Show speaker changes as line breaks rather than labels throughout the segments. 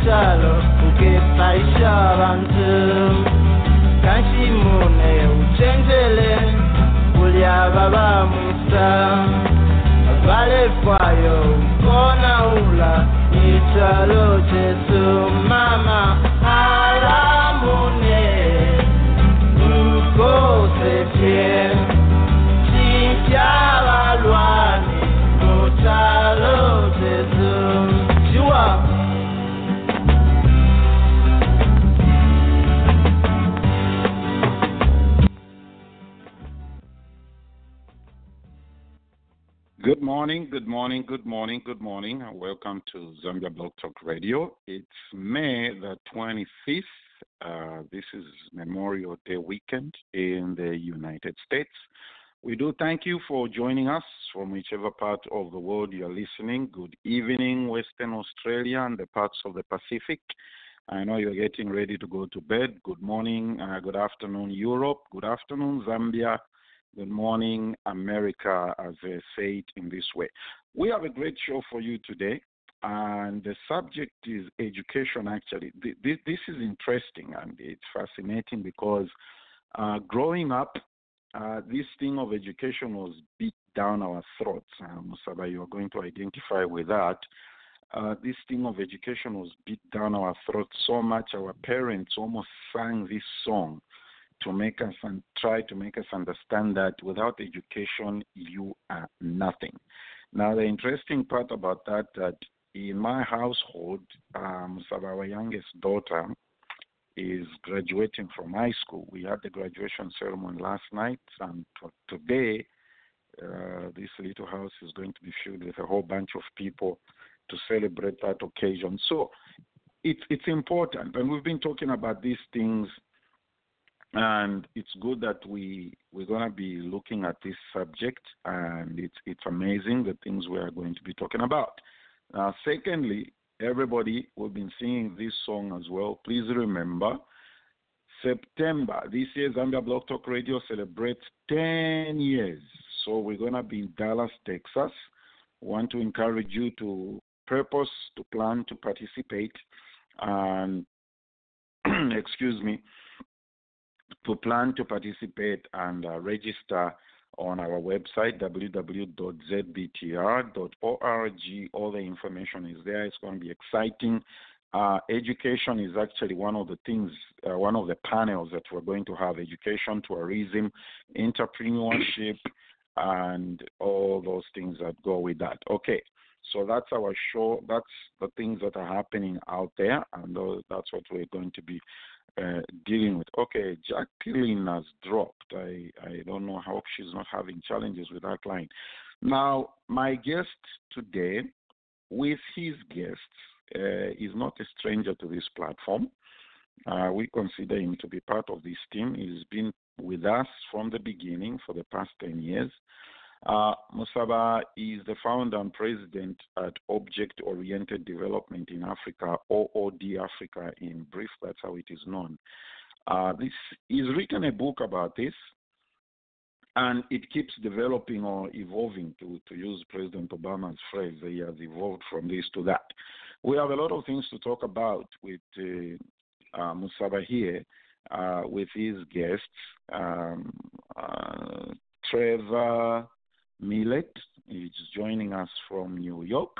Washitishe ekyalo ukepaisha
morning, good morning, good morning, good morning, and welcome to Zambia Blog Talk Radio. It's May the 25th. Uh, this is Memorial Day weekend in the United States. We do thank you for joining us from whichever part of the world you're listening. Good evening, Western Australia and the parts of the Pacific. I know you're getting ready to go to bed. Good morning, uh, good afternoon, Europe. Good afternoon, Zambia. Good morning, America, as they say it in this way. We have a great show for you today, and the subject is education, actually. This, is interesting and it's fascinating because uh, growing up, uh, this thing of education was beat down our throats. Uh, Musaba, you are going to identify with that. Uh, this thing of education was beat down our throats so much, our parents almost sang this song to make us and try to make us understand that without education you are nothing. Now the interesting part about that that in my household, um, our youngest daughter is graduating from high school. We had the graduation ceremony last night, and today uh, this little house is going to be filled with a whole bunch of people to celebrate that occasion. So it's it's important, and we've been talking about these things and it's good that we we're to be looking at this subject and it's it's amazing the things we are going to be talking about. Secondly everybody we've been singing this song as well please remember september this year zambia blog talk radio celebrates 10 years. So we're to be in dallas texas. Want to encourage you to purpose to plan to participate and excuse me to plan to participate and uh, register on our website www.zbtr.org. All the information is there. It's going to be exciting. Uh, education is actually one of the things, uh, one of the panels that we're going to have education, tourism, entrepreneurship, and all those things that go with that. Okay, so that's our show. That's the things that are happening out there, and those, that's what we're going to be uh, dealing with. Okay, Jacqueline has dropped. I, I don't know. Hope she's not having challenges with that line. Now, my guest today, with his guests, uh, is not a stranger to this platform. Uh, we consider him to be part of this team. He's been with us from the beginning for the past 10 years. Uh, Musaba is the founder and president at Object Oriented Development in Africa, OOD Africa in brief, that's how it is known. Uh, this he's written a book about this, and it keeps developing or evolving. To to use President Obama's phrase, he has evolved from this to that. We have a lot of things to talk about with uh, uh, Musaba here, uh, with his guests, um, uh, Trevor Millet is joining us from New York,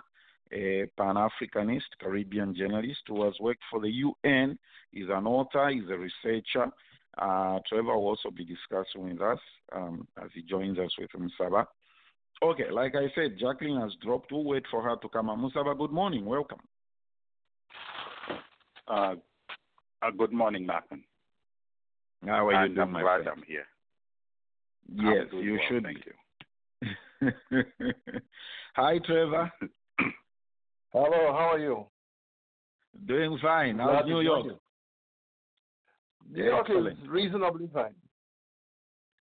a Pan Africanist, Caribbean journalist who has worked for the UN. He's an author, he's a researcher. Uh, Trevor will also be discussing with us um, as he joins us with Musaba. Okay, like I said, Jacqueline has dropped. We'll wait for her to come. Musaba, good morning. Welcome.
Uh, uh, good morning, Nathan.
How are you
I'm
my
glad? I'm here.
Yes,
doing
you
well,
should
Thank
be.
you.
Hi, Trevor.
Hello, how are you?
Doing fine. How's New York?
New York is reasonably fine.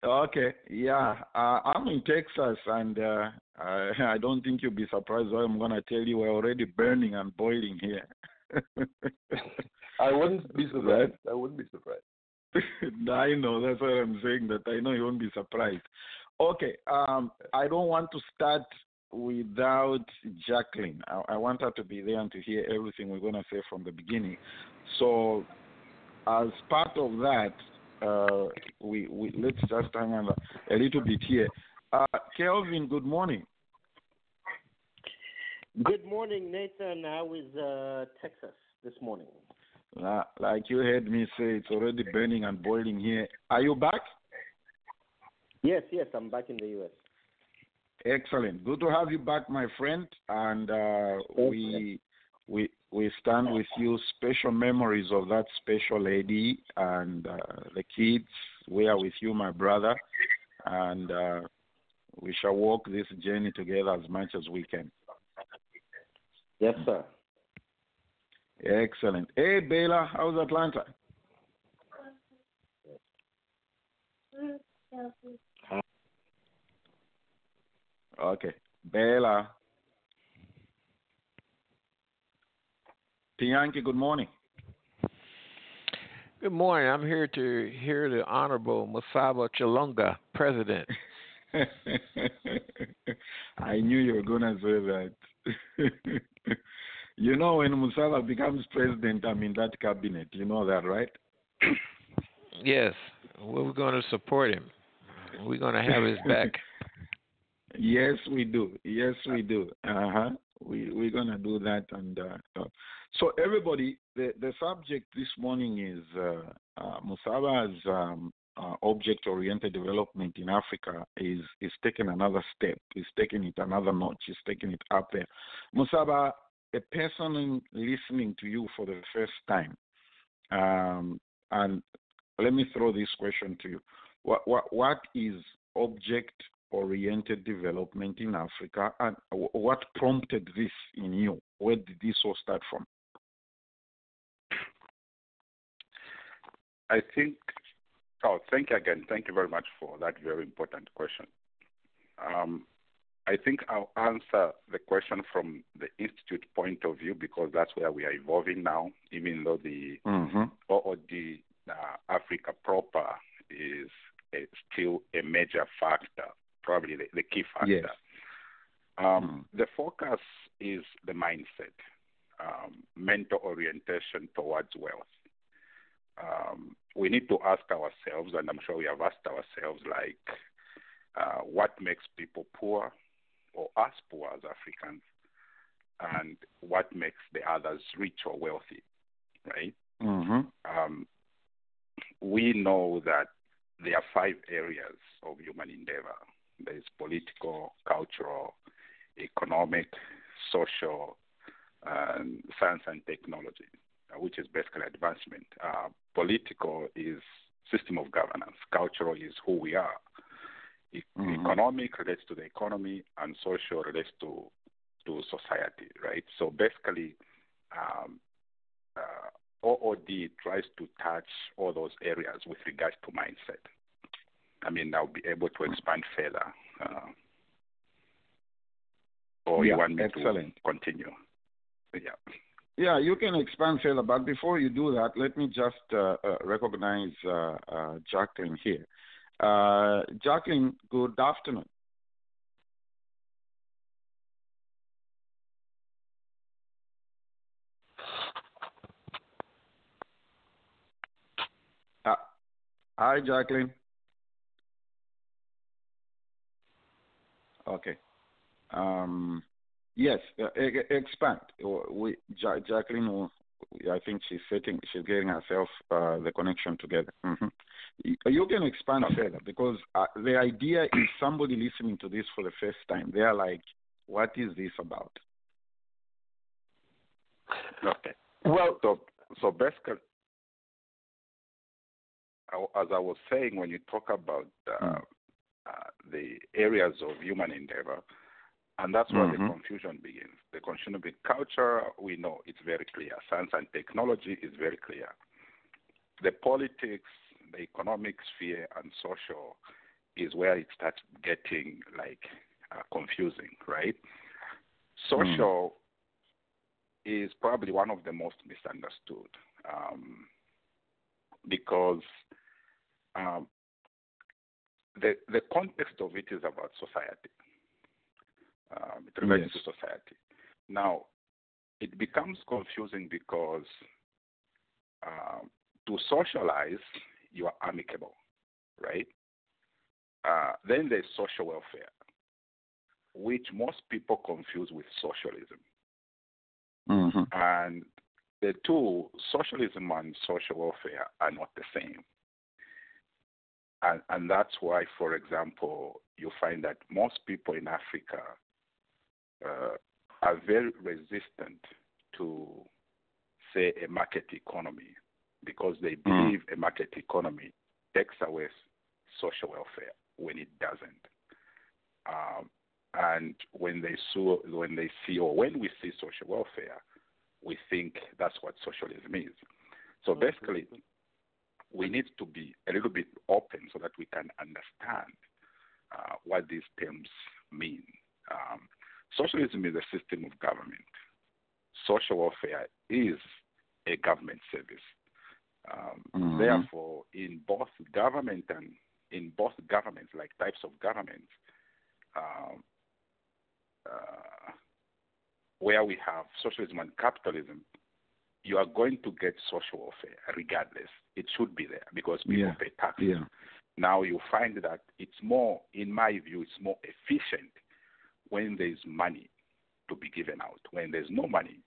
Okay, yeah. Uh, I'm in Texas, and uh, I, I don't think you'll be surprised what I'm going to tell you. We're already burning and boiling here.
I wouldn't be surprised. I wouldn't be surprised.
I know. That's what I'm saying. That I know you won't be surprised. Okay. Um, I don't want to start without Jacqueline. I, I want her to be there and to hear everything we're going to say from the beginning. So, as part of that, uh, we, we let's just hang on a little bit here. Uh, Kelvin, good morning.
Good morning, Nathan. How is uh, Texas this morning?
Like you heard me say, it's already burning and boiling here. Are you back?
Yes, yes, I'm back in the U.S.
Excellent. Good to have you back, my friend. And uh, we we we stand with you. Special memories of that special lady and uh, the kids. We are with you, my brother, and uh, we shall walk this journey together as much as we can.
Yes, sir.
Excellent. Hey, Bela, how's Atlanta? Okay, Bella. Tianki, good morning.
Good morning. I'm here to hear the Honorable Musaba Chailunga, President.
I knew you were gonna say that. you know, when Musaba becomes president, I'm in that cabinet. You know that, right?
Yes, we're going to support him. We're going to have his back.
Yes, we do. Yes, we do. Uh huh. We we're gonna do that, and uh, uh, so everybody, the the subject this morning is uh, uh, Musaba's um, uh, object-oriented development in Africa is is taking another step. Is taking it another notch. Is taking it up there. Musaba, a person listening to you for the first time, um, and let me throw this question to you: What what what is object oriented development in Africa and what prompted this in you? Where did this all start from?
I think. Oh, thank you again. Thank you very much for that very important question. Um, I think I'll answer the question from the institute point of view because that's where we are evolving now. Even though the
Mm-hmm.
OOD uh, Africa proper is a, still a major factor, probably the, the key factor.
Yes.
Um, The focus is the mindset, um, mental orientation towards wealth. Um, we need to ask ourselves, and I'm sure we have asked ourselves, like, uh, what makes people poor or us poor as Africans, and what makes the others rich or wealthy, right?
Mm-hmm.
um, we know that there are five areas of human endeavor. There is political, cultural, economic, social, and science and technology, uh, which is basically advancement. Uh, political is system of governance. Cultural is who we are. E-
Mhm.
Economic relates to the economy, and social relates to to society, right? So basically, um, uh, OOD tries to touch all those areas with regards to mindset. I mean, I'll be able to expand further. Uh, or
Yeah,
you want me
excellent.
to continue? Yeah.
Yeah, you can expand further, but before you do that, let me just uh, uh, recognize uh, uh, Jacqueline here. Uh, Jacqueline, good afternoon. Hi, Jacqueline. Okay. Um, yes, uh, expand. Uh, We, ja- Jacqueline, will- I think she's setting, she's getting herself uh, the connection together. hmm You can expand further because uh, the idea is somebody listening to this for the first time. They are like, "What is this about?"
Okay.
Well,
So, so basically, as I was saying, when you talk about uh, uh, the areas of human endeavor, and that's where
Mhm.
the confusion begins. The confusion with culture, we know it's very clear. Science and technology is very clear. The politics, the economic sphere, and social is where it starts getting like uh, confusing, right? Social is probably one of the most misunderstood um, because um, the the context of it is about society. Um, it relates
Yes.
to society. Now, it becomes confusing because um, to socialize, you are amicable, right? Uh, then there's social welfare, which most people confuse with socialism.
hmm
And the two, socialism and social welfare, are not the same. And, and that's why, for example, you find that most people in Africa uh, are very resistant to, say, a market economy because they believe a market economy takes away social welfare when it doesn't. Um, and when they saw, when they see, or when we see social welfare, we think that's what socialism is. So basically, we need to be a little bit open so that we can understand uh, what these terms mean. Um, socialism is a system of government. Social welfare is a government service. Um,
Mhm.
Therefore, in both government and in both governments, like types of governments, um, uh, where we have socialism and capitalism, you are going to get social welfare regardless. It should be there because people
Yeah.
pay taxes.
Yeah.
Now you find that it's more, in my view, it's more efficient when there's money to be given out. When there's no money,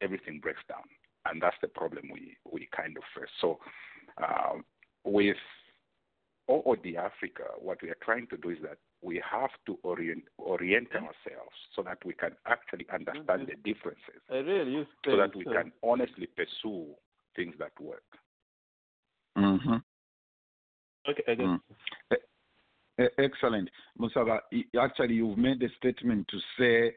everything breaks down, and that's the problem we we kind of face. So um, with OOD Africa, what we are trying to do is that we have to orient orient ourselves so that we can actually understand the differences,
I really use
so that we
uh,
can honestly pursue things that work.
hmm
Okay, I guess.
Mm. Excellent, Musaba. Actually, you've made a statement to say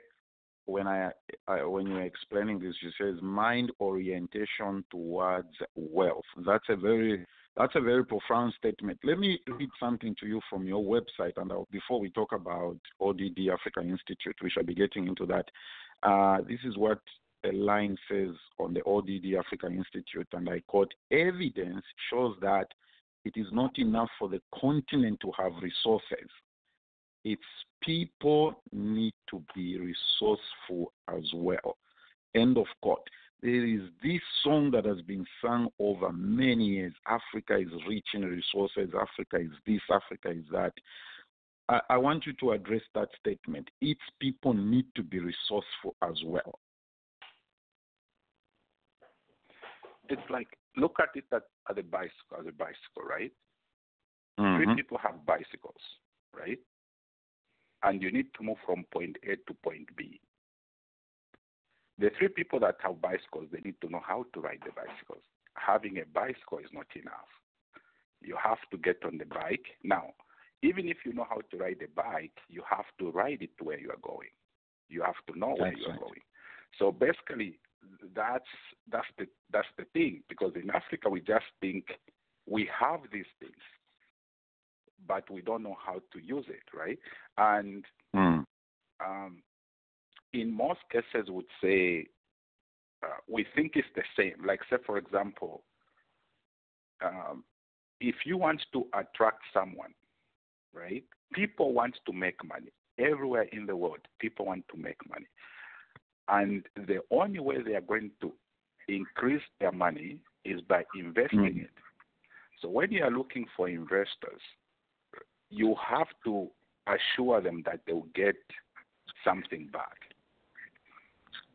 when I, I when you were explaining this, you says mind orientation towards wealth. That's a very that's a very profound statement. Let me read something to you from your website, and before we talk about OOD Africa Institute, we shall be getting into that. Uh, this is what a line says on the OOD Africa Institute, and I quote: "Evidence shows that it is not enough for the continent to have resources. Its people need to be resourceful as well. End of quote. There is this song that has been sung over many years. Africa is rich in resources. Africa is this. Africa is that. I, I want you to address that statement. Its people need to be resourceful as well.
It's like look at it at, at a bicycle as a bicycle, right?
Mhm.
Three people have bicycles, right? And you need to move from point A to point B. The three people that have bicycles, they need to know how to ride the bicycles. Having a bicycle is not enough. You have to get on the bike. Now, even if you know how to ride a bike, you have to ride it to where you are going. You have to know where you are
right.
going. So basically, that's that's the that's the thing. Because in Africa, we just think we have these things, but we don't know how to use it, right? And
Mm.
um, in most cases, would say uh, we think it's the same. Like, say, for example, um, if you want to attract someone, right? People want to make money. Everywhere in the world, people want to make money. And the only way they are going to increase their money is by investing
Mm.
it. So when you are looking for investors, you have to assure them that they will get something back.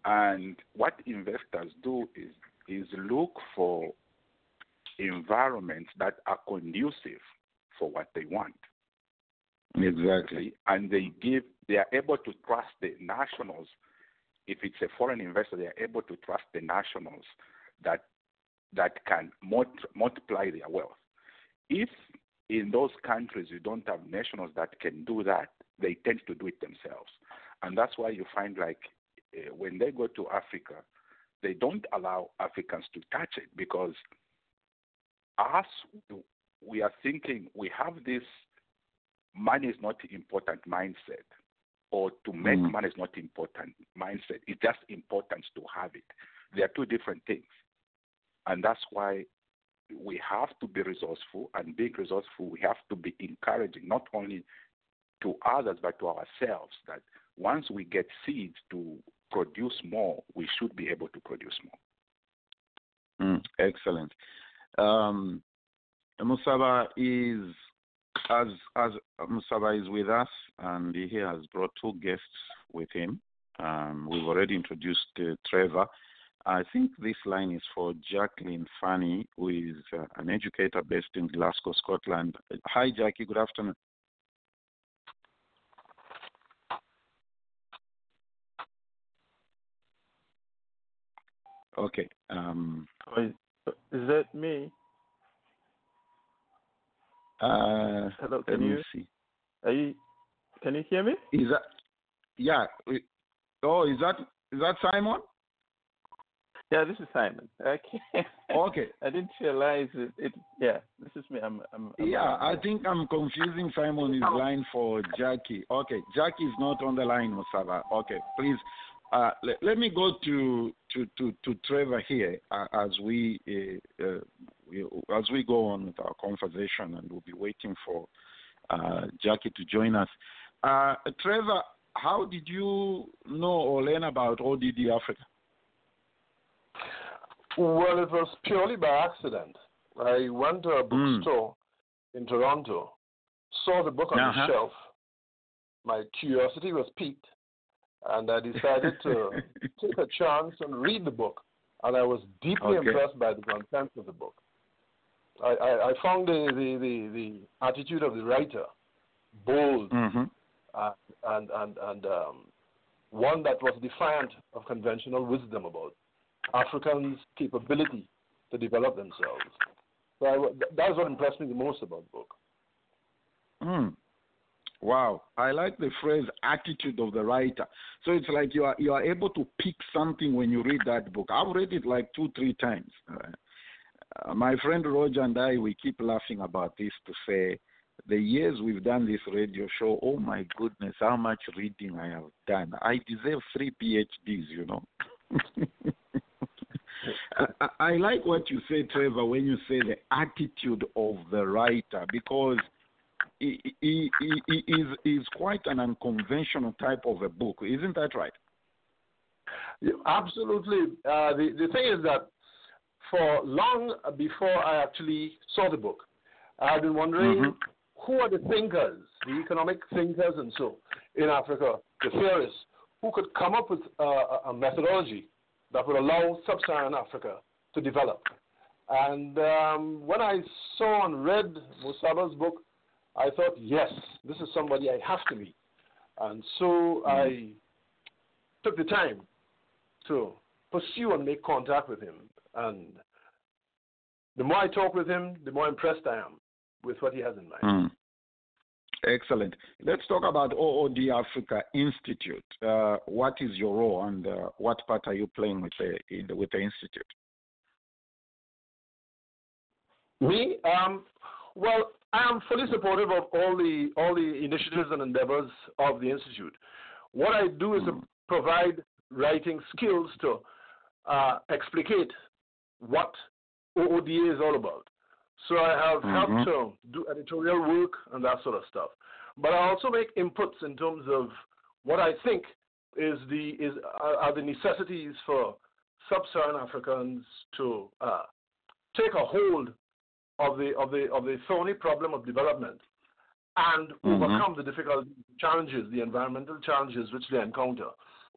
And what investors do is is look for environments that are conducive for what they want.
Exactly.
And they give they are able to trust the nationals. If it's a foreign investor, they are able to trust the nationals that that can mult- multiply their wealth. If in those countries you don't have nationals that can do that, they tend to do it themselves. And that's why you find like uh, when they go to Africa, they don't allow Africans to touch it because us, we are thinking we have this money is not important mindset, or to make
Mhm.
money is not important mindset. It's just important to have it. They are two different things. And that's why we have to be resourceful, and being resourceful, we have to be encouraging not only to others but to ourselves that once we get seeds to produce more, we should be able to produce more.
Mm, excellent. Um, Musaba is as as Musaba is with us, and he has brought two guests with him. Um, we've already introduced uh, Trevor. I think this line is for Jacqueline Fanny, who is uh, an educator based in Glasgow, Scotland. Hi, Jackie. Good afternoon. Okay. Um,
Is, is that me?
uh,
Hello, can you,
see.
are you, can you hear me?
Is that? Yeah. Oh, is that is that Simon?
Yeah, this is Simon. Okay.
Okay.
I didn't realize it. it yeah, this is me. I'm. I'm, I'm
Yeah, I think I'm confusing Simon's line for Jackie. Okay, Jackie is not on the line, Musaba. Okay, please. Uh, let, let me go to to to, to Trevor here uh, as we uh, uh, we- as we go on with our conversation, and we'll be waiting for uh, Jackie to join us. Uh, Trevor, how did you know or learn about OOD Africa?
Well, it was purely by accident. I went to a
Mm.
bookstore in Toronto, saw the book on
Uh-huh.
the shelf. My curiosity was piqued, and I decided to take a chance and read the book. And I was deeply
Okay.
impressed by the contents of the book. I, I, I found the, the, the, the attitude of the writer bold
hmm
uh, and and and um, one that was defiant of conventional wisdom about Africans' capability to develop themselves. So I, that is what impressed me the most about the book.
Mm. Wow, I like the phrase "attitude of the writer." So it's like you are you are able to pick something when you read that book. I've read it like two three times. Uh, my friend Roger and I we keep laughing about this to say the years we've done this radio show. Oh my goodness, how much reading I have done! I deserve three PhDs, you know. I, I- like what you say, Trevor, when you say the attitude of the writer, because is, is quite an unconventional type of a book. Isn't that right?
Absolutely. Uh, the the thing is that for long before I actually saw the book, I had been wondering
Mhm.
who are the thinkers, the economic thinkers, and so in Africa, the theorists who could come up with uh, a- a methodology that would allow sub-Saharan Africa to develop. And um, when I saw and read Musaba's book, I thought, yes, this is somebody I have to meet. And so I took the time to pursue and make contact with him. And the more I talk with him, the more impressed I am with what he has in mind.
Mm. Excellent. Let's talk about OOD Africa Institute. Uh, what is your role and uh, what part are you playing with the, with the institute?
Me, um, well, I am fully supportive of all the all the initiatives and endeavors of the institute. What I do is to provide writing skills to uh, explicate what OODA is all about. So I have
Mhm.
helped to do editorial work and that sort of stuff. But I also make inputs in terms of what I think is the is are, are the necessities for sub-Saharan Africans to uh, take a hold of the of the of the thorny problem of development and
Mhm.
overcome the difficult challenges, the environmental challenges which they encounter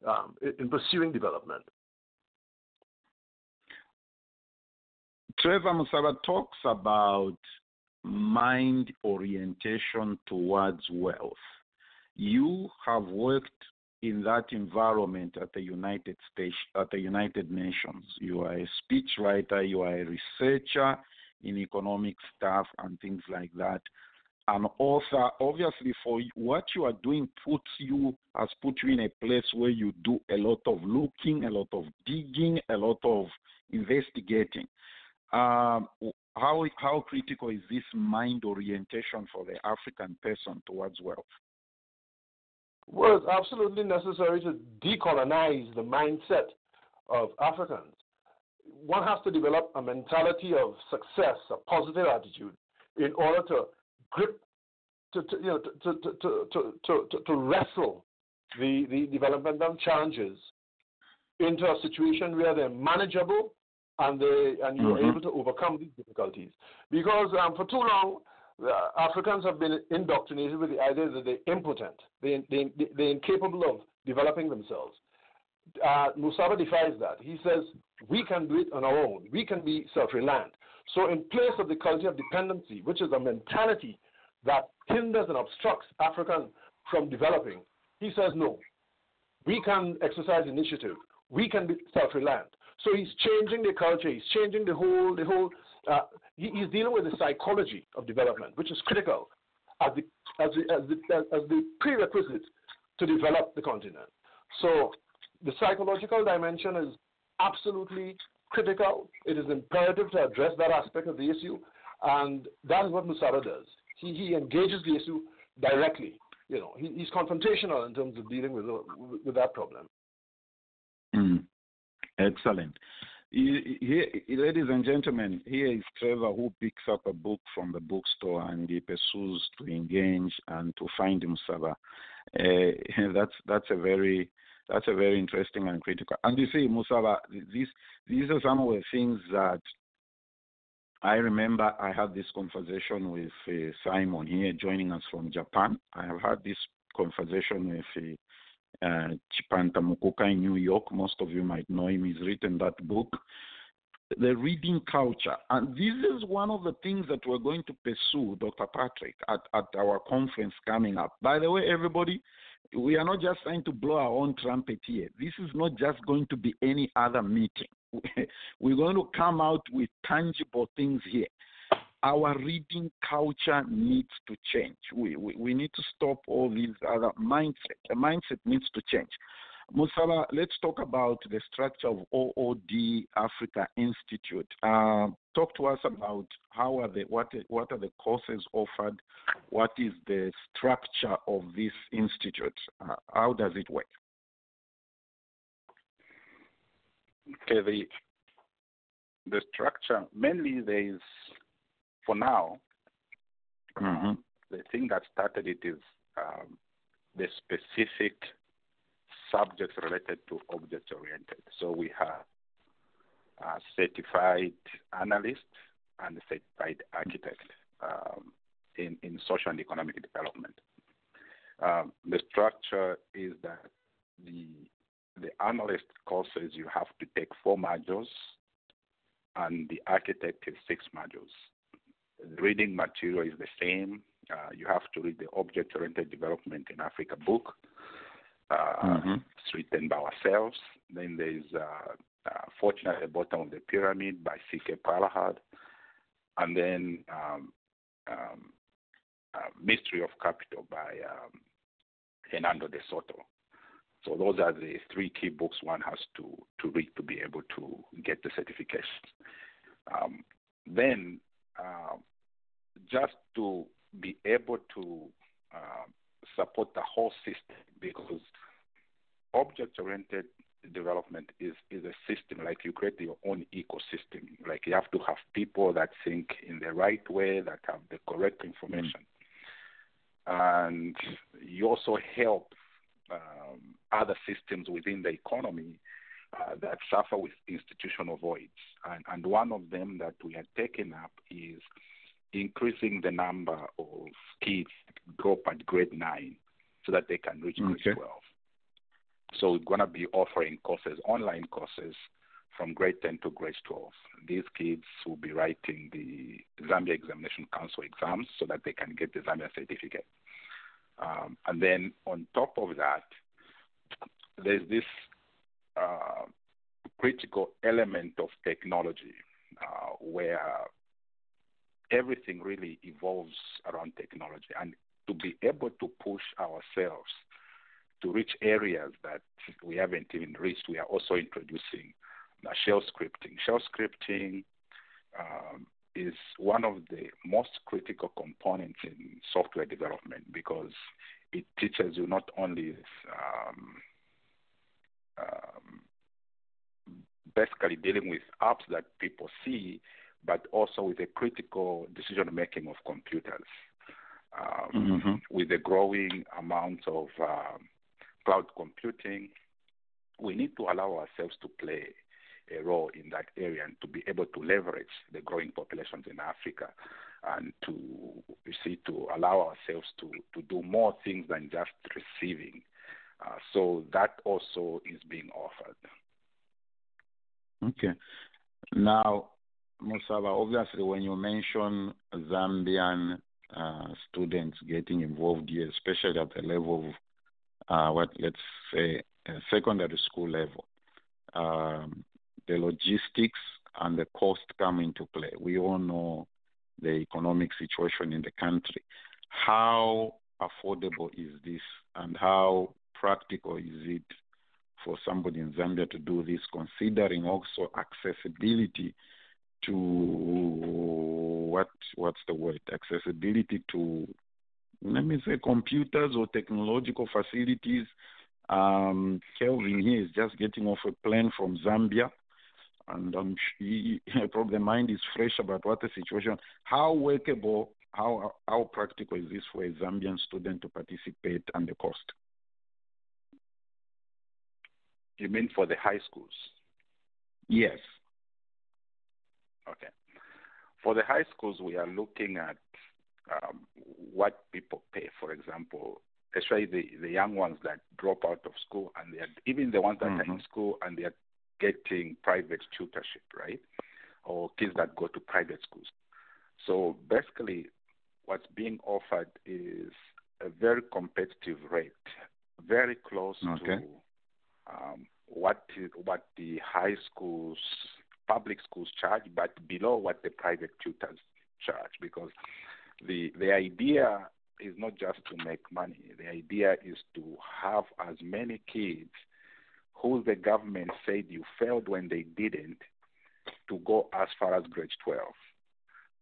um, in, in pursuing development.
Trevor Musaba talks about mind orientation towards wealth. You have worked in that environment at the United States, at the United Nations. You are a speechwriter, you are a researcher in economic stuff and things like that. An author, obviously, for what you are doing, puts you has put you in a place where you do a lot of looking, a lot of digging, a lot of investigating. Um, how how critical is this mind orientation for the African person towards wealth?
Well, it's absolutely necessary to decolonize the mindset of Africans. One has to develop a mentality of success, a positive attitude, in order to grip, to, to you know, to, to, to, to, to, to, wrestle the, the developmental challenges into a situation where they're manageable and they and you're
Mhm.
able to overcome these difficulties. Because um, for too long, uh, Africans have been indoctrinated with the idea that they're impotent, they, they, they're incapable of developing themselves. Uh, Musaba defies that. He says, we can do it on our own. We can be self-reliant. So in place of the culture of dependency, which is a mentality that hinders and obstructs Africans from developing, he says, no, we can exercise initiative. We can be self-reliant. So he's changing the culture. He's changing the whole, the whole. Uh, he, he's dealing with the psychology of development, which is critical as the as the, as the as the prerequisite to develop the continent. So the psychological dimension is absolutely critical. It is imperative to address that aspect of the issue, and that is what Musaba does. He he engages the issue directly. You know, he, he's confrontational in terms of dealing with with that problem.
Mm. Excellent. He- he- ladies and gentlemen, here is Trevor who picks up a book from the bookstore and he pursues to engage and to find himself. Uh, that's that's a very that's a very interesting and critical. And you see, Musaba, these these are some of the things that I remember. I had this conversation with uh, Simon here, joining us from Japan. I have had this conversation with. Uh, uh, Chipanta Mukuka in New York. Most of you might know him. He's written that book, The Reading Culture. And this is one of the things that we're going to pursue, Dr. Patrick, at, at our conference coming up. By the way, everybody, we are not just trying to blow our own trumpet here. This is not just going to be any other meeting. We're going to come out with tangible things here our reading culture needs to change. We, we, we need to stop all these other mindset. The mindset needs to change. Musaba, let's talk about the structure of OOD Africa Institute. Uh, talk to us about how are the what what are the courses offered? What is the structure of this institute? Uh, how does it work?
Okay, the the structure mainly there is for now,
mm-hmm.
the thing that started it is um, the specific subjects related to object oriented. So we have a certified analyst and a certified architect um, in, in social and economic development. Um, the structure is that the the analyst courses you have to take four modules, and the architect is six modules the reading material is the same. Uh, you have to read the Object Oriented Development in Africa book. Uh,
mm-hmm.
By ourselves. Then there's uh, uh, Fortune at the Bottom of the Pyramid by C.K. Prahalad. And then um, um, uh, Mystery of Capital by um, Hernando de Soto. So those are the three key books one has to, to read to be able to get the certification. Um, then, uh, just to be able to uh, support the whole system, because object-oriented development is, is a system, like you create your own ecosystem. Like you have to have people that think in the right way, that have the correct information. Mm. And you also help um, other systems within the economy uh, that suffer with institutional voids. And, and one of them that we are taking up is increasing the number of kids go up at grade 9 so that they can reach grade 12. So we're going to be offering courses, online courses, from grade 10 to grade 12. These kids will be writing the Zambia Examination Council exams so that they can get the Zambia certificate. Um, and then on top of that, there's this uh, critical element of technology uh, where everything really evolves around technology. And to be able to push ourselves to reach areas that we haven't even reached, we are also introducing shell scripting. Shell scripting um, is one of the most critical components in software development because it teaches you not only um, um, basically dealing with apps that people see, but also with the critical decision making of computers. Um, mm-hmm. With the growing amount of uh, cloud computing, we need to allow ourselves to play a role in that area and to be able to leverage the growing populations in Africa and to you see to allow ourselves to, to do more things than just receiving. Uh, so that also is being offered.
Okay. Now, Musaba, obviously, when you mention Zambian uh, students getting involved here, especially at the level of uh, what let's say secondary school level, um, the logistics and the cost come into play. We all know the economic situation in the country. How affordable is this, and how practical is it for somebody in Zambia to do this, considering also accessibility to what what's the word? Accessibility to let me say computers or technological facilities. Um, Kelvin here is just getting off a plane from Zambia and I'm he, probably the mind is fresh about what the situation. How workable, how how practical is this for a Zambian student to participate and the cost?
You mean for the high schools?
Yes.
Okay. For the high schools, we are looking at um, what people pay. For example, especially the, the young ones that drop out of school, and they are, even the ones that mm-hmm. are in mm-hmm. school and they are getting private tutorship, right? Or kids that go to private schools. So basically, what's being offered is a very competitive rate, very close okay. to um, what what the high schools, public schools charge, but below what the private tutors charge. Because the the idea is not just to make money. The idea is to have as many kids who the government said you failed when they didn't to go as far as grade 12.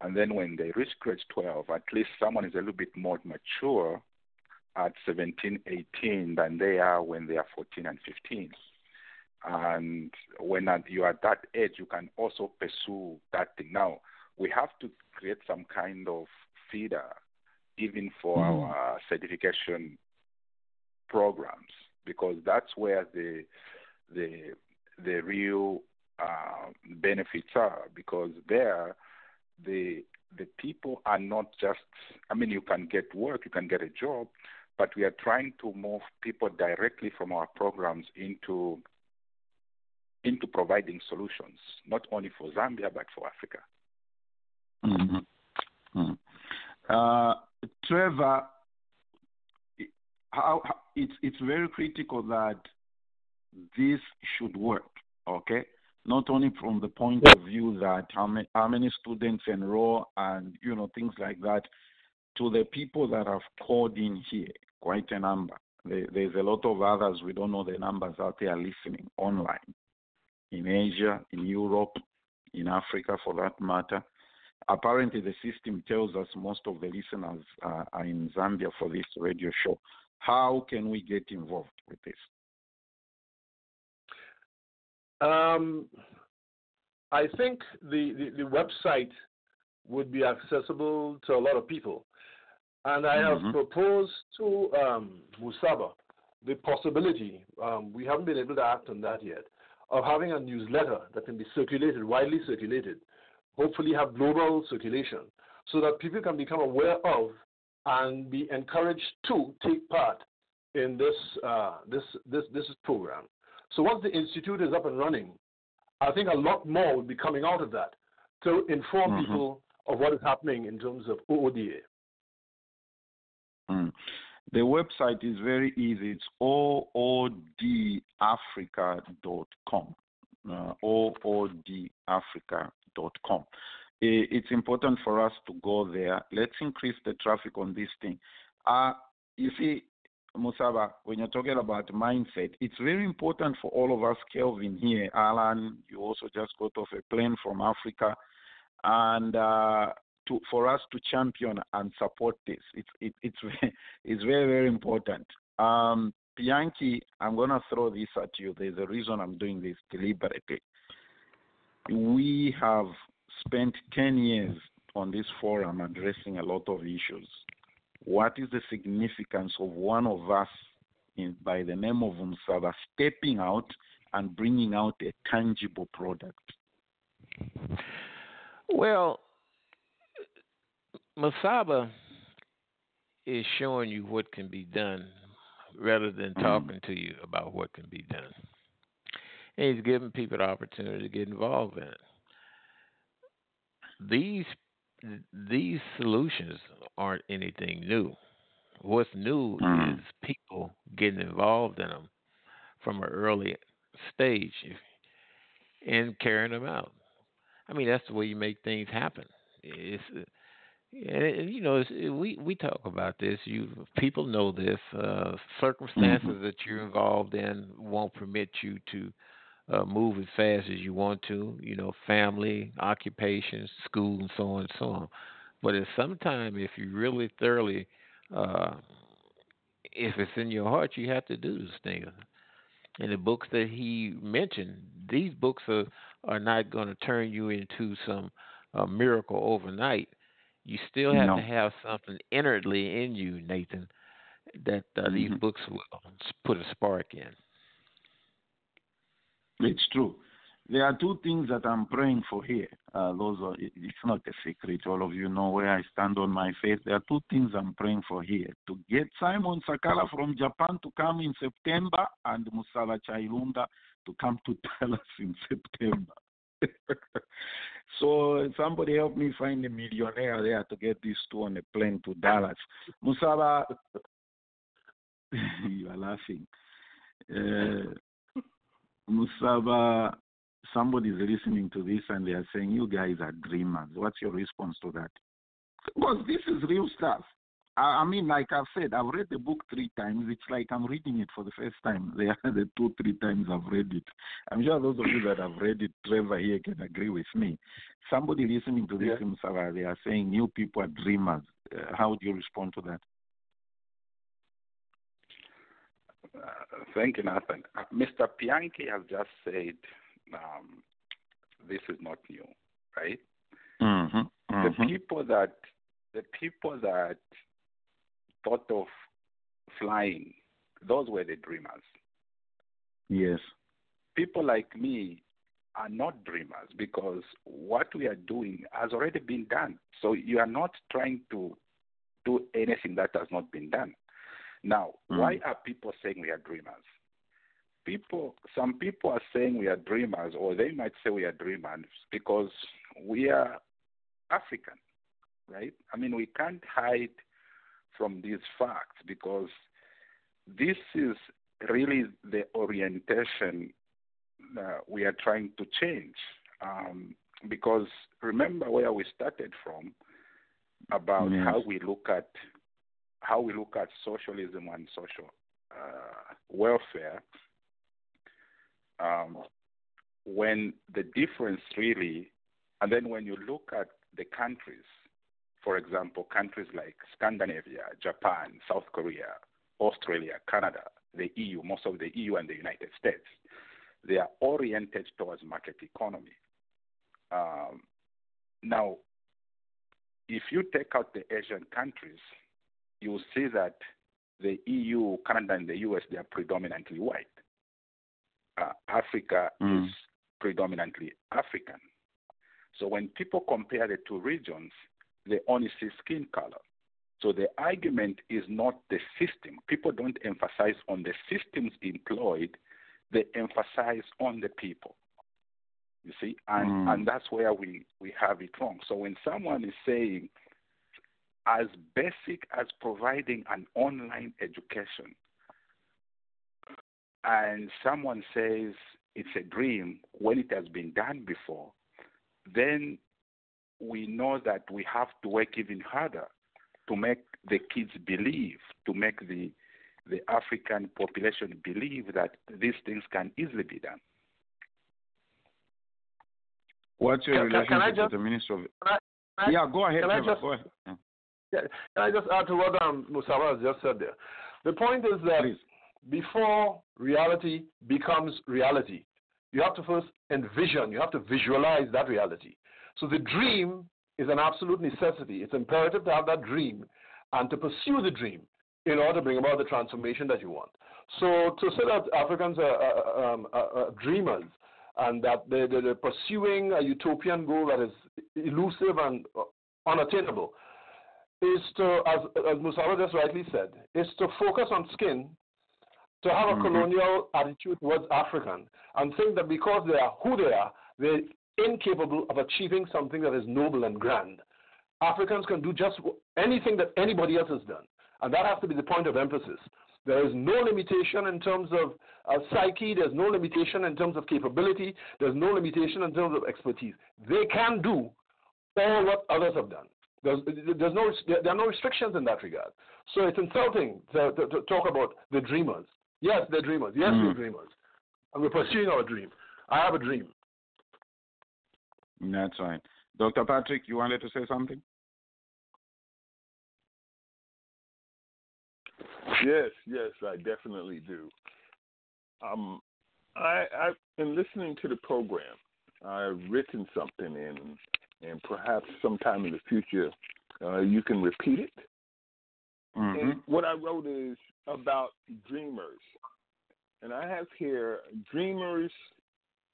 And then when they reach grade 12, at least someone is a little bit more mature at 17, 18 than they are when they are 14 and 15. And when you are at that age, you can also pursue that thing. Now, we have to create some kind of feeder even for mm. our certification programs because that's where the the the real uh, benefits are because there the the people are not just I mean you can get work you can get a job but we are trying to move people directly from our programs into into providing solutions not only for Zambia but for Africa.
Mm-hmm. Mm-hmm. Uh, Trevor, how, how, it's it's very critical that this should work. Okay, not only from the point of view that how many, how many students enroll and you know things like that, to the people that have called in here, quite a number. There's a lot of others we don't know the numbers out there listening online in Asia, in Europe, in Africa for that matter. Apparently, the system tells us most of the listeners uh, are in Zambia for this radio show. How can we get involved with this?
Um, I think the, the, the, website would be accessible to a lot of people. And I have
Mhm.
proposed to um, Musaba the possibility, um, we haven't been able to act on that yet, of having a newsletter that can be circulated, widely circulated, hopefully have global circulation, so that people can become aware of and be encouraged to take part in this uh, this this this program. So once the institute is up and running, I think a lot more will be coming out of that to inform
Mhm.
people of what is happening in terms of OODA.
Mm. The website is very easy. It's oodafrica.com. Uh, oodafrica.com. It's important for us to go there. Let's increase the traffic on this thing. Uh, you see, Musaba, when you're talking about mindset, it's very important for all of us, Kelvin here, Alan, you also just got off a plane from Africa, and uh, to for us to champion and support this. It's it, it's it's very very important. Um, Pianki, I'm gonna throw this at you. There's a reason I'm doing this deliberately. We have spent ten years on this forum addressing a lot of issues. What is the significance of one of us, in, by the name of Umsaba, stepping out and bringing out a tangible product?
Well, Musaba is showing you what can be done rather than talking to you about what can be done. And he's giving people the opportunity to get involved in it. These these solutions aren't anything new. What's new
Mm.
is people getting involved in them from an early stage and carrying them out. I mean, that's the way you make things happen. It's and, you know, we we talk about this. You people know this. Uh, circumstances that you're involved in won't permit you to uh, move as fast as you want to. You know, family, occupation, school, and so on and so on. But at some time, if you really thoroughly, uh, if it's in your heart, you have to do this thing. And the books that he mentioned, these books are are not going to turn you into some uh, miracle overnight. You still have
No.
to have something inwardly in you, Nathan, that uh, these
Mhm.
books will put a spark in.
It's true. There are two things that I'm praying for here. Uh, those are, it's not a secret. All of you know where I stand on my faith. There are two things I'm praying for here. To get Simon Sakala from Japan to come in September and Musaba Chailunga to come to Dallas in September. so somebody help me find a millionaire there to get these two on a plane to Dallas. Musaba, you are laughing. Uh, Musaba, somebody is listening to this and they are saying, You guys are dreamers. What's your response to that? Because this is real stuff. I, I mean, like I've said, I've read the book three times. It's like I'm reading it for the first time. The other two, three times I've read it. I'm sure those of you that have read it, Trevor here can agree with me. Somebody listening to this
Yeah.
they are saying, new people are dreamers. Uh, how do you respond to that?
Uh, thank you, Nathan. Uh, Mr. Pianki has just said um, this is not new, right?
Mm-hmm.
The people that the people that thought of flying, those were the dreamers.
Yes.
People like me are not dreamers because what we are doing has already been done. So you are not trying to do anything that has not been done. Now,
Mm.
why are people saying we are dreamers? People, some people are saying we are dreamers, or they might say we are dreamers because we are African, right? I mean, we can't hide from these facts because this is really the orientation uh, we are trying to change. Um, because remember where we started from. about
Yes.
how we look at how we look at socialism and social uh, welfare. Um, when the difference really, and then when you look at the countries, for example, countries like Scandinavia, Japan, South Korea, Australia, Canada, the EU, most of the EU and the United States, they are oriented towards market economy. Um, now, if you take out the Asian countries, you will see that the EU, Canada, and the US they are predominantly white. Uh, Africa
Mm.
is predominantly African. So when people compare the two regions, they only see skin color. So the argument is not the system. People don't emphasize on the systems employed, they emphasize on the people. You see, and
Mm.
and that's where we we have it wrong. So when someone is saying, as basic as providing an online education, and someone says it's a dream when it has been done before, then we know that we have to work even harder to make the kids believe, to make the the African population believe that these things can easily be done.
What's your
Can- can- can I
relationship
just-
with the Minister of?
Can I-
yeah, go ahead.
can I just-
go ahead. Yeah.
Yeah, can I just add to what um, Musaba has just said there? The point is that
Please.
before reality becomes reality, you have to first envision, you have to visualize that reality. So the dream is an absolute necessity. It's imperative to have that dream and to pursue the dream in order to bring about the transformation that you want. So to say that Africans are, uh, um, are, are dreamers and that they, they, they're pursuing a utopian goal that is elusive and uh, unattainable is to, as, as Musaba just rightly said, is to focus on skin, to have a
Mhm.
colonial attitude towards African, and think that because they are who they are, they're incapable of achieving something that is noble and grand. Africans can do just anything that anybody else has done, and that has to be the point of emphasis. There is no limitation in terms of uh, psyche. There's no limitation in terms of capability. There's no limitation in terms of expertise. They can do all what others have done. There's, there's no, there are no restrictions in that regard. So it's insulting to, to, to talk about the dreamers. Yes, they're dreamers. Yes,
Mm.
we're dreamers. And we're pursuing our dream. I have a dream.
That's right. Dr. Patrick, you wanted to say something?
Yes, yes, I definitely do. Um, I, I, in listening to the program, I've written something in, and perhaps sometime in the future, uh, you can repeat it.
Mm-hmm.
And what I wrote is about dreamers, and I have here dreamers,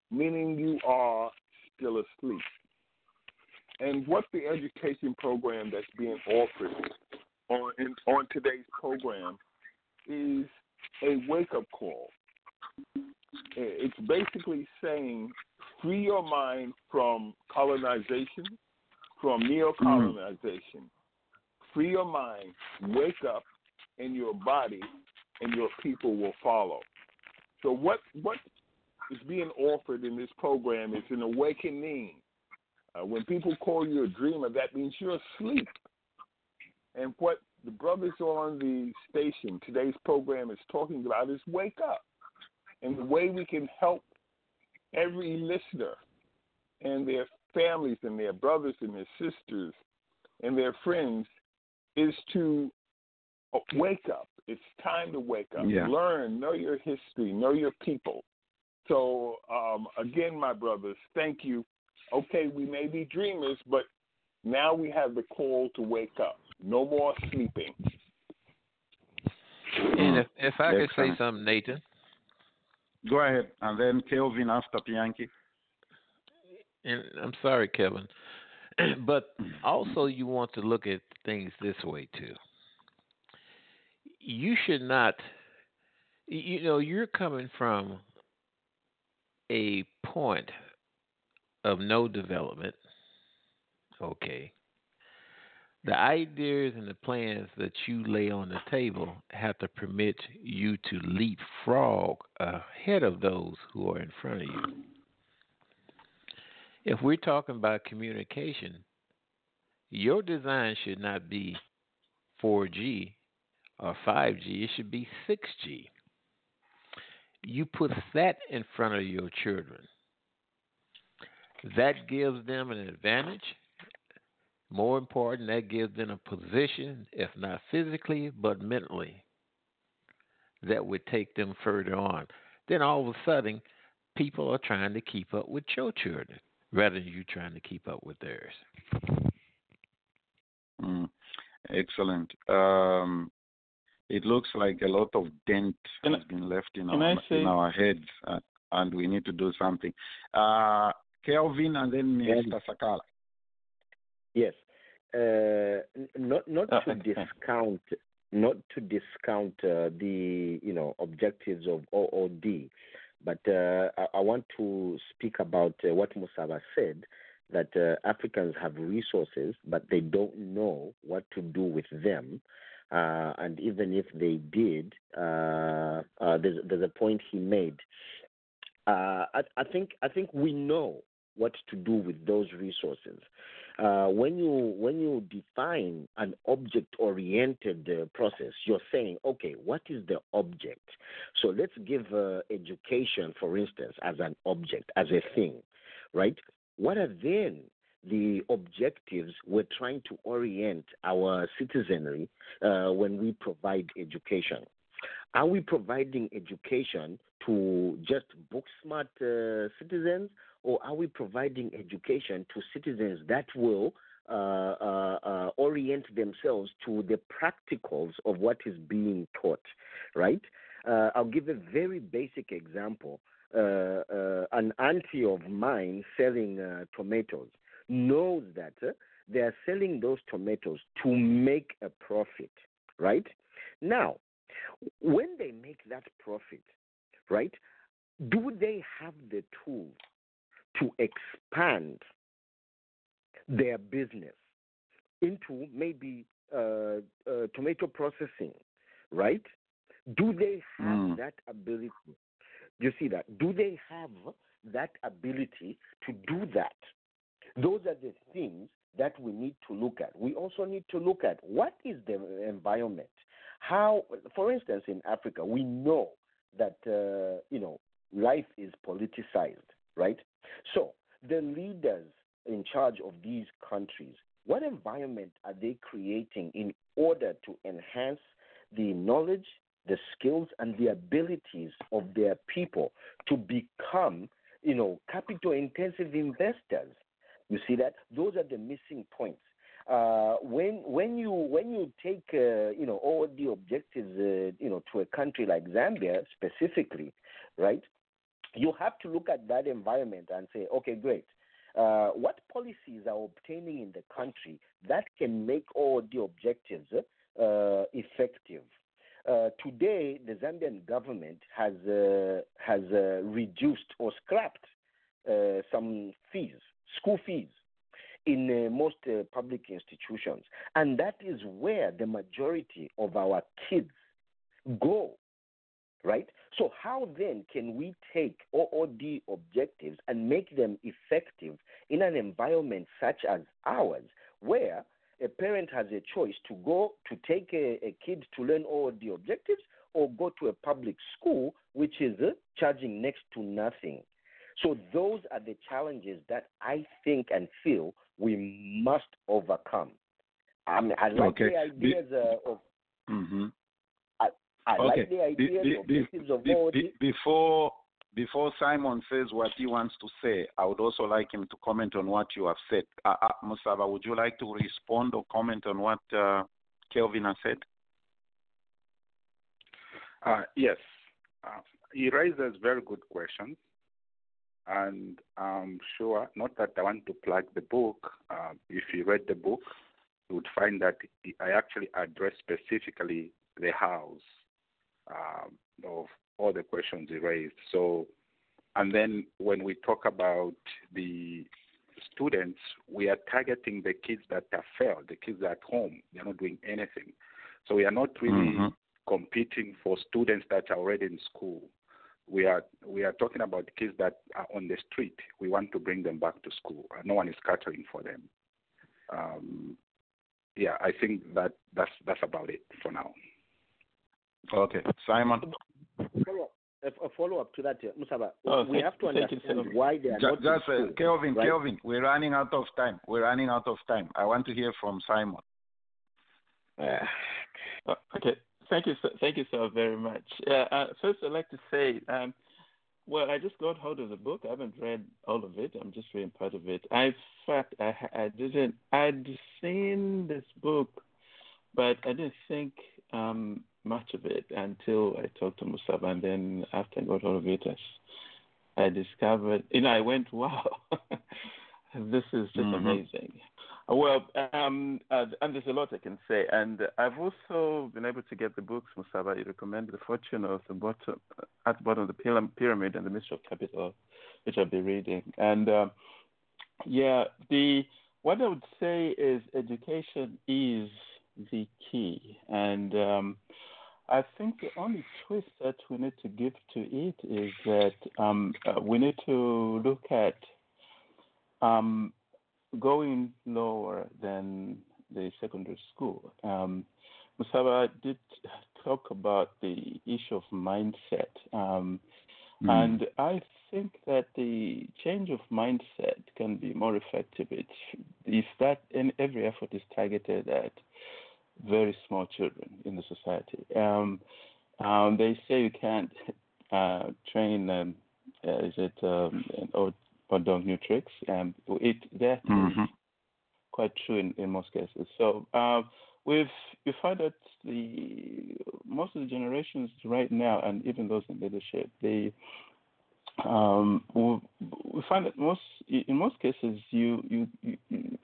meaning you are still asleep. And what the education program that's being offered on in, on today's program is a wake up call. It's basically saying free your mind from colonization, from neo-colonization. Free your mind, wake up, and your body and your people will follow. So what what is being offered in this program is an awakening. Uh, when people call you a dreamer, that means you're asleep. And what the brothers on the station, today's program is talking about is wake up. And the way we can help every listener and their families and their brothers and their sisters and their friends is to wake up. It's time to wake up.
Yeah.
Learn, know your history, know your people. So, um, again, my brothers, thank you. Okay, we may be dreamers, but now we have the call to wake up. No more sleeping.
And if, if I could say something, Nathan,
Go ahead. And then Kelvin after Pianki.
and I'm sorry, Kevin, but also you want to look at things this way too. You should not, you know, you're coming from a point of no development. Okay. The ideas and the plans that you lay on the table have to permit you to leapfrog ahead of those who are in front of you if we're talking about communication, Your design should not be 4G or 5G, it should be 6G. You put that in front of your children. That gives them an advantage. More important, that gives them a position, if not physically, but mentally, that would take them further on. Then all of a sudden, people are trying to keep up with your children rather than you trying to keep up with theirs.
Mm, excellent. Um, it looks like a lot of dent
Can
has been left in our in our heads, uh, and we need to do something. Uh, Kelvin and then Mr. Sakala.
Yes. Uh, not not
Oh,
to discount not to discount uh, the you know objectives of OOD, but uh, I, I want to speak about uh, what Musaba said that uh, Africans have resources, but they don't know what to do with them. Uh, and even if they did, uh, uh, there's, there's a point he made. Uh, I, I think I think we know what to do with those resources. Uh, when you when you define an object-oriented uh, process, you're saying, okay, what is the object? So let's give education, for instance, as an object, as a thing, right? What are then the objectives we're trying to orient our citizenry uh, when we provide education? Are we providing education to just book smart uh, citizens, or are we providing education to citizens that will uh, uh, uh, orient themselves to the practicals of what is being taught, right? Uh, I'll give a very basic example. Uh, uh, an auntie of mine selling uh, tomatoes knows that uh, they are selling those tomatoes to make a profit, right? Now, when they make that profit, right, do they have the tools to expand their business into maybe uh, uh, tomato processing, right? Do they have
Mm.
that ability? You see that? Do they have that ability to do that? Those are the things that we need to look at. We also need to look at what is the environment. How, for instance, in Africa, we know that uh, you know life is politicized, right? So the leaders in charge of these countries, what environment are they creating in order to enhance the knowledge, the skills, and the abilities of their people to become, you know, capital-intensive investors? You see that? Those are the missing points. Uh, when when you when you take uh, you know all the objectives uh, you know to a country like Zambia specifically, right? You have to look at that environment and say, okay, great. Uh, what policies are obtaining in the country that can make all the objectives uh, effective? Uh, today, the Zambian government has has reduced or scrapped some fees, school fees, in uh, most uh, public institutions, and that is where the majority of our kids go. Right? So, how then can we take OOD objectives and make them effective in an environment such as ours, where a parent has a choice to go to take a, a kid to learn OOD objectives or go to a public school which is uh, charging next to nothing? So, those are the challenges that I think and feel we must overcome. I, mean, I like
Okay.
the ideas uh, of
hmm
I
Okay.
like the
Be-
ideas
be-
of
be-
objectives of
Be- be- before before Simon says what he wants to say, I would also like him to comment on what you have said. Uh, uh, Musaba, would you like to respond or comment on what uh, Kelvin has said?
Uh, yes, uh, he raises very good questions, and I'm sure not that I want to plug the book. Uh, if you read the book, you would find that I actually address specifically the house um, of all the questions he raised. So, and then when we talk about the students, we are targeting the kids that have failed, the kids at home. They're not doing anything. So we are not really
Mhm.
competing for students that are already in school. We are we are talking about kids that are on the street. We want to bring them back to school. Uh, No one is catering for them. um, yeah, I think that that's that's about it for now.
Okay, Simon.
Follow up, a, a follow up to that, uh, Musaba.
Oh,
we
thank-
have to
thank you,
understand why they are
Ju-
not. in
Just uh, Kelvin,
right?
Kelvin, we're running out of time. We're running out of time. I want to hear from Simon.
Uh, okay. Thank you, sir. Thank you, sir, very much. Yeah, uh, first, I'd like to say, um, well, I just got hold of the book. I haven't read all of it. I'm just reading part of it. I, in fact, I, I didn't. I'd seen this book, but I didn't think um, much of it until I talked to Musab, and then after I got hold of it, I discovered. You know, I went, wow, this is just
Mhm.
amazing. Well, um, uh, and there's a lot I can say. And I've also been able to get the books, Musaba. You recommended The Fortune of the Bottom, at the Bottom of the Pyramid and The Mystery of Capital, which I'll be reading. And um, yeah, the what I would say is education is the key. And um, I think the only twist that we need to give to it is that um, uh, we need to look at um, going lower than the secondary school. Um, Musaba did talk about the issue of mindset. Um,
Mm.
And I think that the change of mindset can be more effective if, that and every effort is targeted at very small children in the society. Um, um, they say you can't uh, train, um, uh, is it um, an old, dog new tricks? Um, it that is
Mhm.
quite true in, in most cases. So um, we've we find that the most of the generations right now, and even those in leadership, they um, we, we find that most in most cases you, you you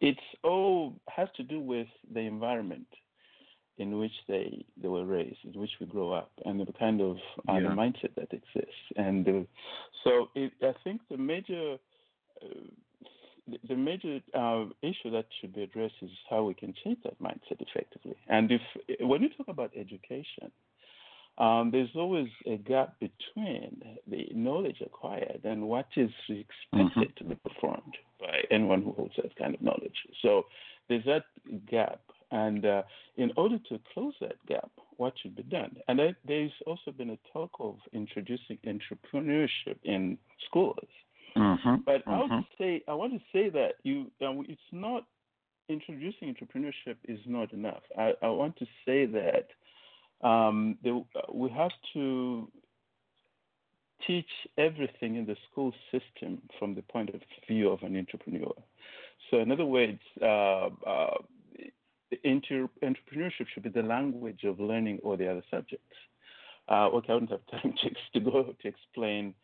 it's all has to do with the environment in which they they were raised, in which we grow up, and the kind of uh, the mindset that exists. And uh, so it, I think the major uh, the- major uh, issue that should be addressed is how we can change that mindset effectively. And if when you talk about education, um, there's always a gap between the knowledge acquired and what is expected to be performed by anyone who holds that kind of knowledge. So there's that gap, and uh, in order to close that gap, what should be done? And I, there's also been a talk of introducing entrepreneurship in schools.
Mhm.
But I
Mhm.
would say I want to say that you uh, it's not introducing entrepreneurship is not enough. I, I want to say that um, the, we have to teach everything in the school system from the point of view of an entrepreneur. So, in other words, uh, uh, inter- entrepreneurship should be the language of learning all the other subjects. Uh, okay, I don't have time to, to go to explain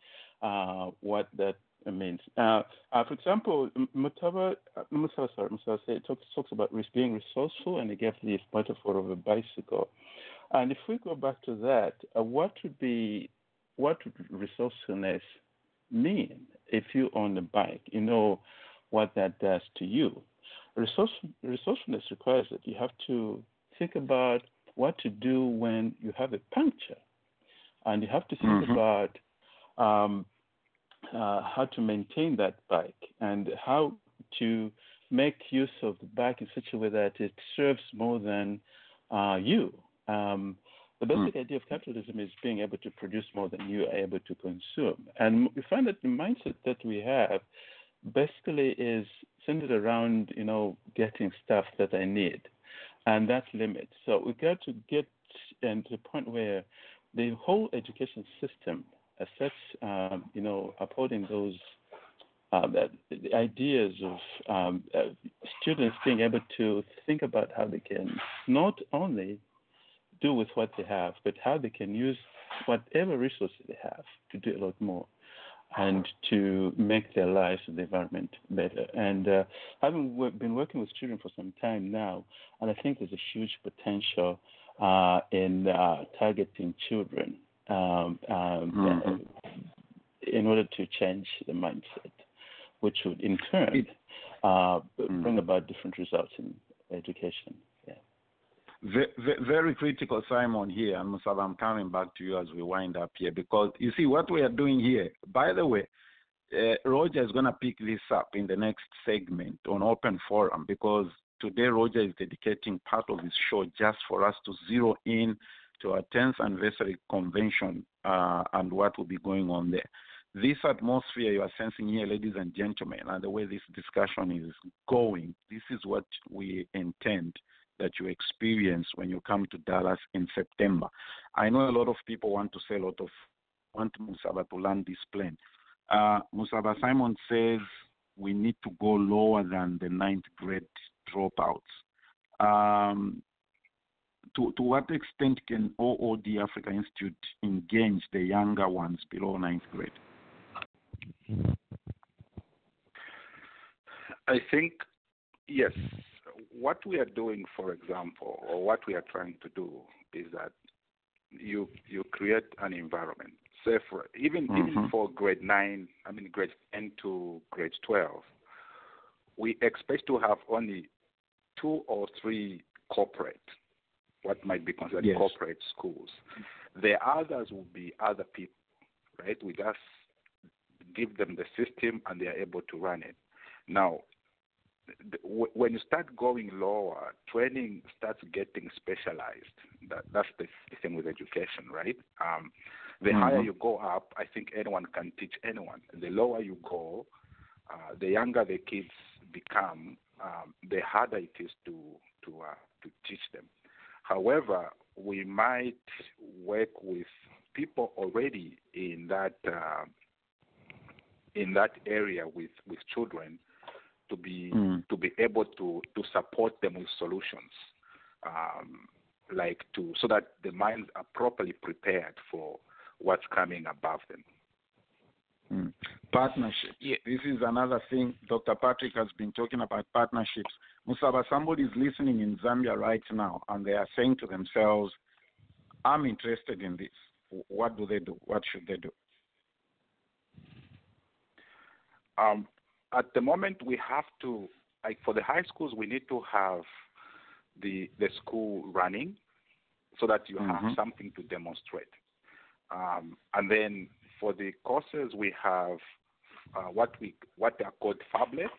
uh, what that means. Uh, uh, for example, Mutaba, uh, sorry, Musaba say, talks, talks about being resourceful, and he gave the metaphor of a bicycle. And if we go back to that, uh, what would be what would resourcefulness mean if you own a bike? You know what that does to you. Resource, resourcefulness requires that you have to think about what to do when you have a puncture, and you have to think
Mhm.
about um, uh, how to maintain that bike and how to make use of the bike in such a way that it serves more than uh, you. Um, the basic idea of capitalism is being able to produce more than you are able to consume. And we find that the mindset that we have basically is centered around, you know, getting stuff that I need. And that's limit. So we got to get and to the point where the whole education system as such, um, you know, upholding those uh, the ideas of um, uh, students being able to think about how they can not only do with what they have, but how they can use whatever resources they have to do a lot more and to make their lives and the environment better. And uh, having been working with children for some time now, and I think there's a huge potential uh, in uh, targeting children um, um, in order to change the mindset, which would in turn uh, bring about different results in education.
Very critical, Simon, here. And Musab, I'm coming back to you as we wind up here because you see what we are doing here. By the way, uh, Roger is going to pick this up in the next segment on Open Forum because today Roger is dedicating part of his show just for us to zero in to our 10th anniversary convention uh, and what will be going on there. This atmosphere you are sensing here, ladies and gentlemen, and the way this discussion is going, this is what we intend that you experience when you come to Dallas in September. I know a lot of people want to say a lot of want Musaba to land this plane. Uh, Musaba Simon says we need to go lower than the ninth grade dropouts. Um, to, to what extent can OOD Africa Institute engage the younger ones below ninth grade?
I think, yes, what we are doing, for example, or what we are trying to do is that you you create an environment. Say for even
Mm-hmm.
even for grade nine, I mean grade ten to grade twelve, we expect to have only two or three corporate, what might be considered
Yes.
corporate schools. The others will be other people, right? We just give them the system and they are able to run it. Now, when you start going lower, training starts getting specialized. That, that's the the thing with education, right? Um, the higher
Mhm.
you go up, I think anyone can teach anyone. The lower you go, uh, the younger the kids become, um, the harder it is to to uh, to teach them. However, we might work with people already in that uh, in that area with with children to be
Mm.
to be able to to support them with solutions, um, like to so that the minds are properly prepared for what's coming above them.
Mm. Partnerships. This is another thing Dr. Patrick has been talking about partnerships. Musaba, somebody is listening in Zambia right now and they are saying to themselves, I'm interested in this. What do they do? What should they do?
Um, at the moment, we have to, like for the high schools, we need to have the the school running so that you
Mhm.
have something to demonstrate. Um, and then for the courses, we have uh, what we what are called phablets.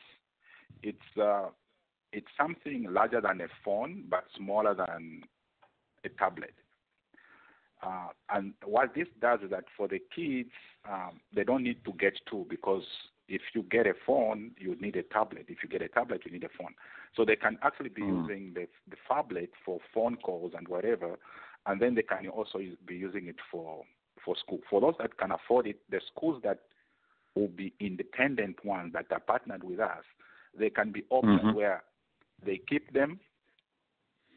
It's uh, it's something larger than a phone but smaller than a tablet. Uh, and what this does is that for the kids, um, they don't need to get two because if you get a phone, you need a tablet. If you get a tablet, you need a phone. So they can actually be
Mm.
using the, the phablet for phone calls and whatever, and then they can also use, be using it for for school. For those that can afford it, the schools that will be independent ones that are partnered with us, they can be options
Mhm.
where they keep them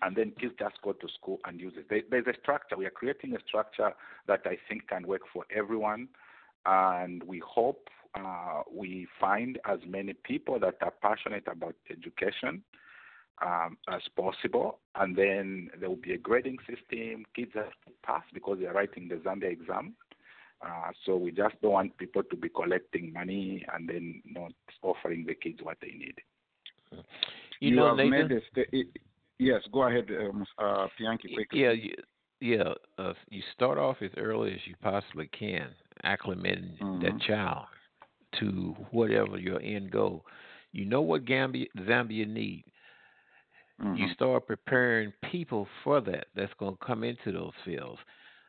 and then kids just go to school and use it. There, there's a structure. We are creating a structure that I think can work for everyone, and we hope uh, we find as many people that are passionate about education um, as possible, and then there will be a grading system. Kids have to pass because they are writing the Zambia exam. Uh, so we just don't want people to be collecting money and then not offering the kids what they need.
You, know,
have
Nathan,
made a sta- yes, go ahead, um, uh, Pianki, quickly.
Yeah, you, yeah. Uh, you start off as early as you possibly can, acclimating that
Mhm.
child to whatever your end goal. You know what Gambia, Zambia need. You
Mhm.
start preparing people for that. That's going to come into those fields.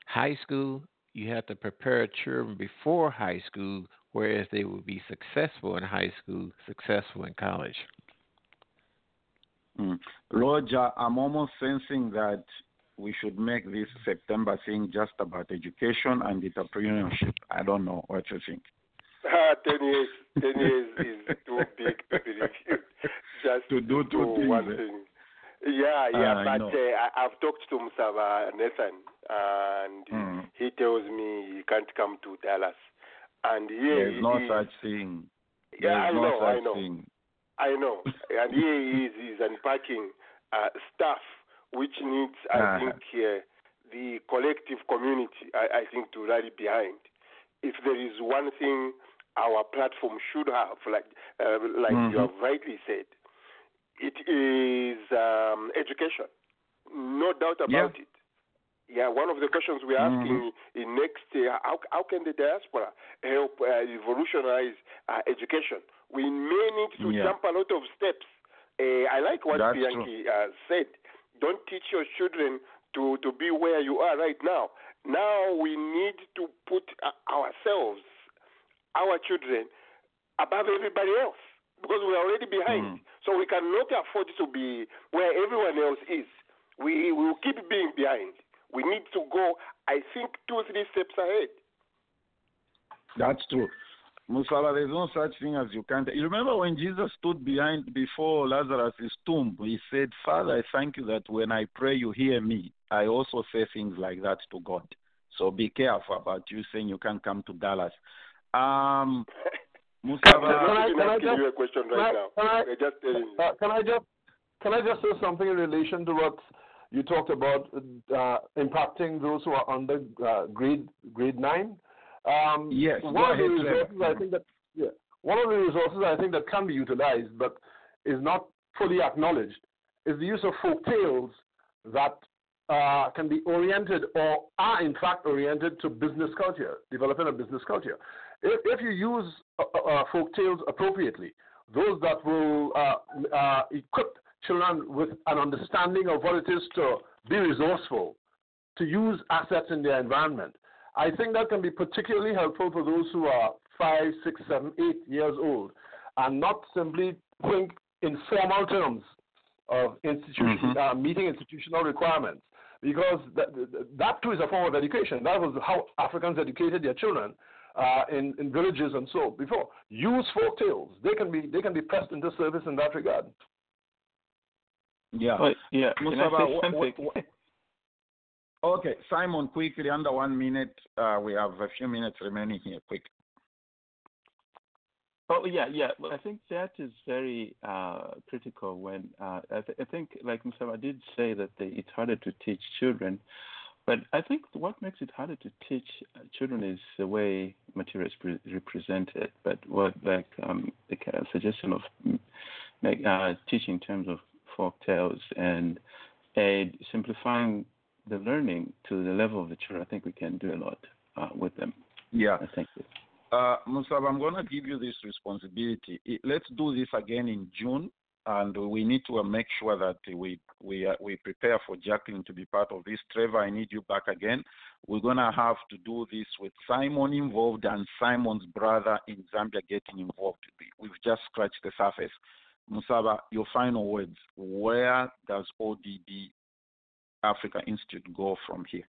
High school, you have to prepare children before high school, whereas they will be successful in high school, successful in college.
Mm. Roger, I'm almost sensing that we should make this September thing just about education and entrepreneurship. I don't know what you think.
Ah, ten years, ten years is too big to be reviewed. Just
To do two things,
one thing. Yeah, yeah,
Ah, I
but
know.
uh, I, I've talked to Musaba Nathan, and
Mm.
he tells me he can't come to Dallas. And here
There's
he
no
is.
such thing.
Yeah, I
no
know,
such
I know.
thing.
I know. and here he is, he's unpacking uh, stuff which needs, I
Ah.
think, uh, the collective community, I, I think, to rally behind. If there is one thing our platform should have, like, uh, like you
Mhm.
have rightly said, it is um, education. No doubt about
Yeah.
it. Yeah, one of the questions we're asking in next year, how, how can the diaspora help uh, revolutionize uh, education? We may need to
Yeah.
jump a lot of steps. Uh, I like what
That's
Pianki uh, said. Don't teach your children to, to be where you are right now. Now we need to put uh, ourselves, our children, above everybody else because we're already behind. Hmm. So we cannot afford to be where everyone else is. We we will keep being behind. We need to go, I think, two or three steps ahead.
That's true. Musaba, there's no such thing as you can't. You remember when Jesus stood behind before Lazarus' tomb, he said, Father, I thank you that when I pray, you hear me. I also say things like that to God. So be careful about you saying you can't come to Dallas. Um,
I'm
Musaba,
not
can I just-
you a question
can I-
right now.
can I-
just.
Uh, can I just can I just say something in relation to what you talked about uh, impacting those who are under uh, grade grade nine? Um,
Yes,
one of the resources I think that yeah, one of the resources I think that can be utilized but is not fully acknowledged is the use of folk tales that uh, can be oriented or are in fact oriented to business culture, developing a business culture. If, if you use uh, uh, folk tales appropriately, those that will uh, uh, equip children with an understanding of what it is to be resourceful, to use assets in their environment. I think that can be particularly helpful for those who are five, six, seven, eight years old, and not simply think in formal terms of institution, uh, meeting institutional requirements. Because that, that too is a form of education. That was how Africans educated their children uh, in, in villages and so before. Use folk tales. They can be they can be pressed into service in that regard.
yeah.
Oh, yeah. Can I
Musaba,
say
what- what- what- okay, Simon, quickly, under one minute. Uh, we have a few minutes remaining here. Quick.
Oh yeah, yeah. Well, I think that is very uh, critical. When uh, I, th- I think, like Mustafa did say, that they, it's harder to teach children, but I think what makes it harder to teach uh, children is the way material is pre- represented. But what, like um, the kind of suggestion of like uh, teaching in terms of folk tales and uh, simplifying the learning to the level of the children, I think we can do a lot uh, with them.
Yeah.
I think.
Uh, Musab, I'm going to give you this responsibility. Let's do this again in June, and we need to make sure that we we uh, we prepare for Jacqueline to be part of this. Trevor, I need you back again. We're to have to do this with Simon involved and Simon's brother in Zambia getting involved. We've just scratched the surface. Musaba, your final words. Where does OOD Africa Institute go from here?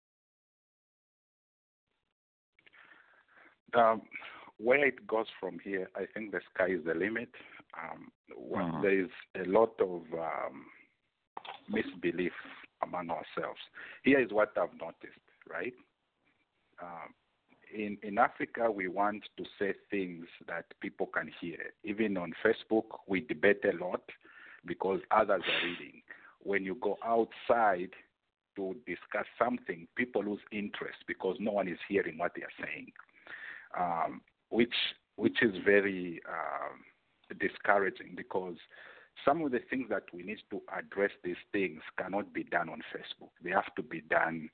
Um, where it goes from here, I think the sky is the limit. Um,
Mhm.
There is a lot of um, misbelief among ourselves. Here is what I've noticed, right? Um, in in Africa, we want to say things that people can hear. Even on Facebook, we debate a lot because others are reading. When you go outside to discuss something, people lose interest because no one is hearing what they are saying um, which which is very um, discouraging because some of the things that we need to address these things cannot be done on Facebook. They have to be done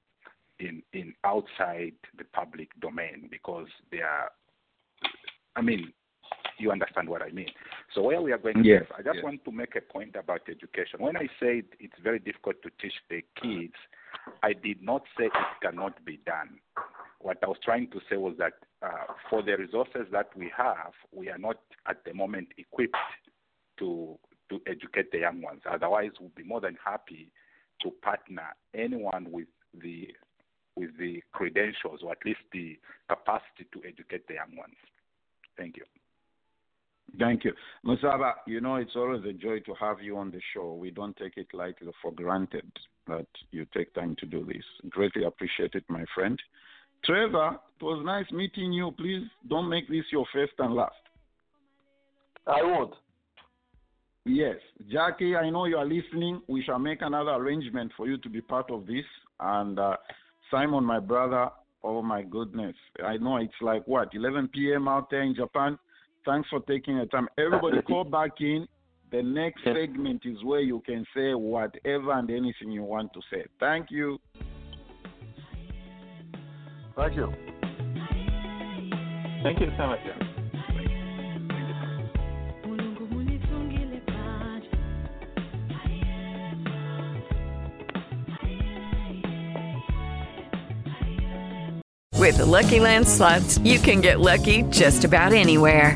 in in outside the public domain because they are. I mean, you understand what I mean. So where we are going,
Yes,
I just
yes.
want to make a point about education. When I said it's very difficult to teach the kids, I did not say it cannot be done what I was trying to say was that uh, for the resources that we have, we are not at the moment equipped to to educate the young ones. Otherwise, we'll be more than happy to partner anyone with the with the credentials or at least the capacity to educate the young ones. Thank you.
Thank you. Musaba, you know, it's always a joy to have you on the show. We don't take it lightly for granted that you take time to do this. Greatly appreciate it, my friend. Trevor, it was nice meeting you. Please don't make this your first and last.
I won't.
Yes. Jackie, I know you are listening. We shall make another arrangement for you to be part of this. And uh, Simon, my brother, oh my goodness. I know it's like what, 11 p.m. out there in Japan? Thanks for taking the time. Everybody call back in. The next segment is where you can say whatever and anything you want to say. Thank you.
Thank you.
Thank you so much.
With the Lucky Land slots, you can get lucky just about anywhere.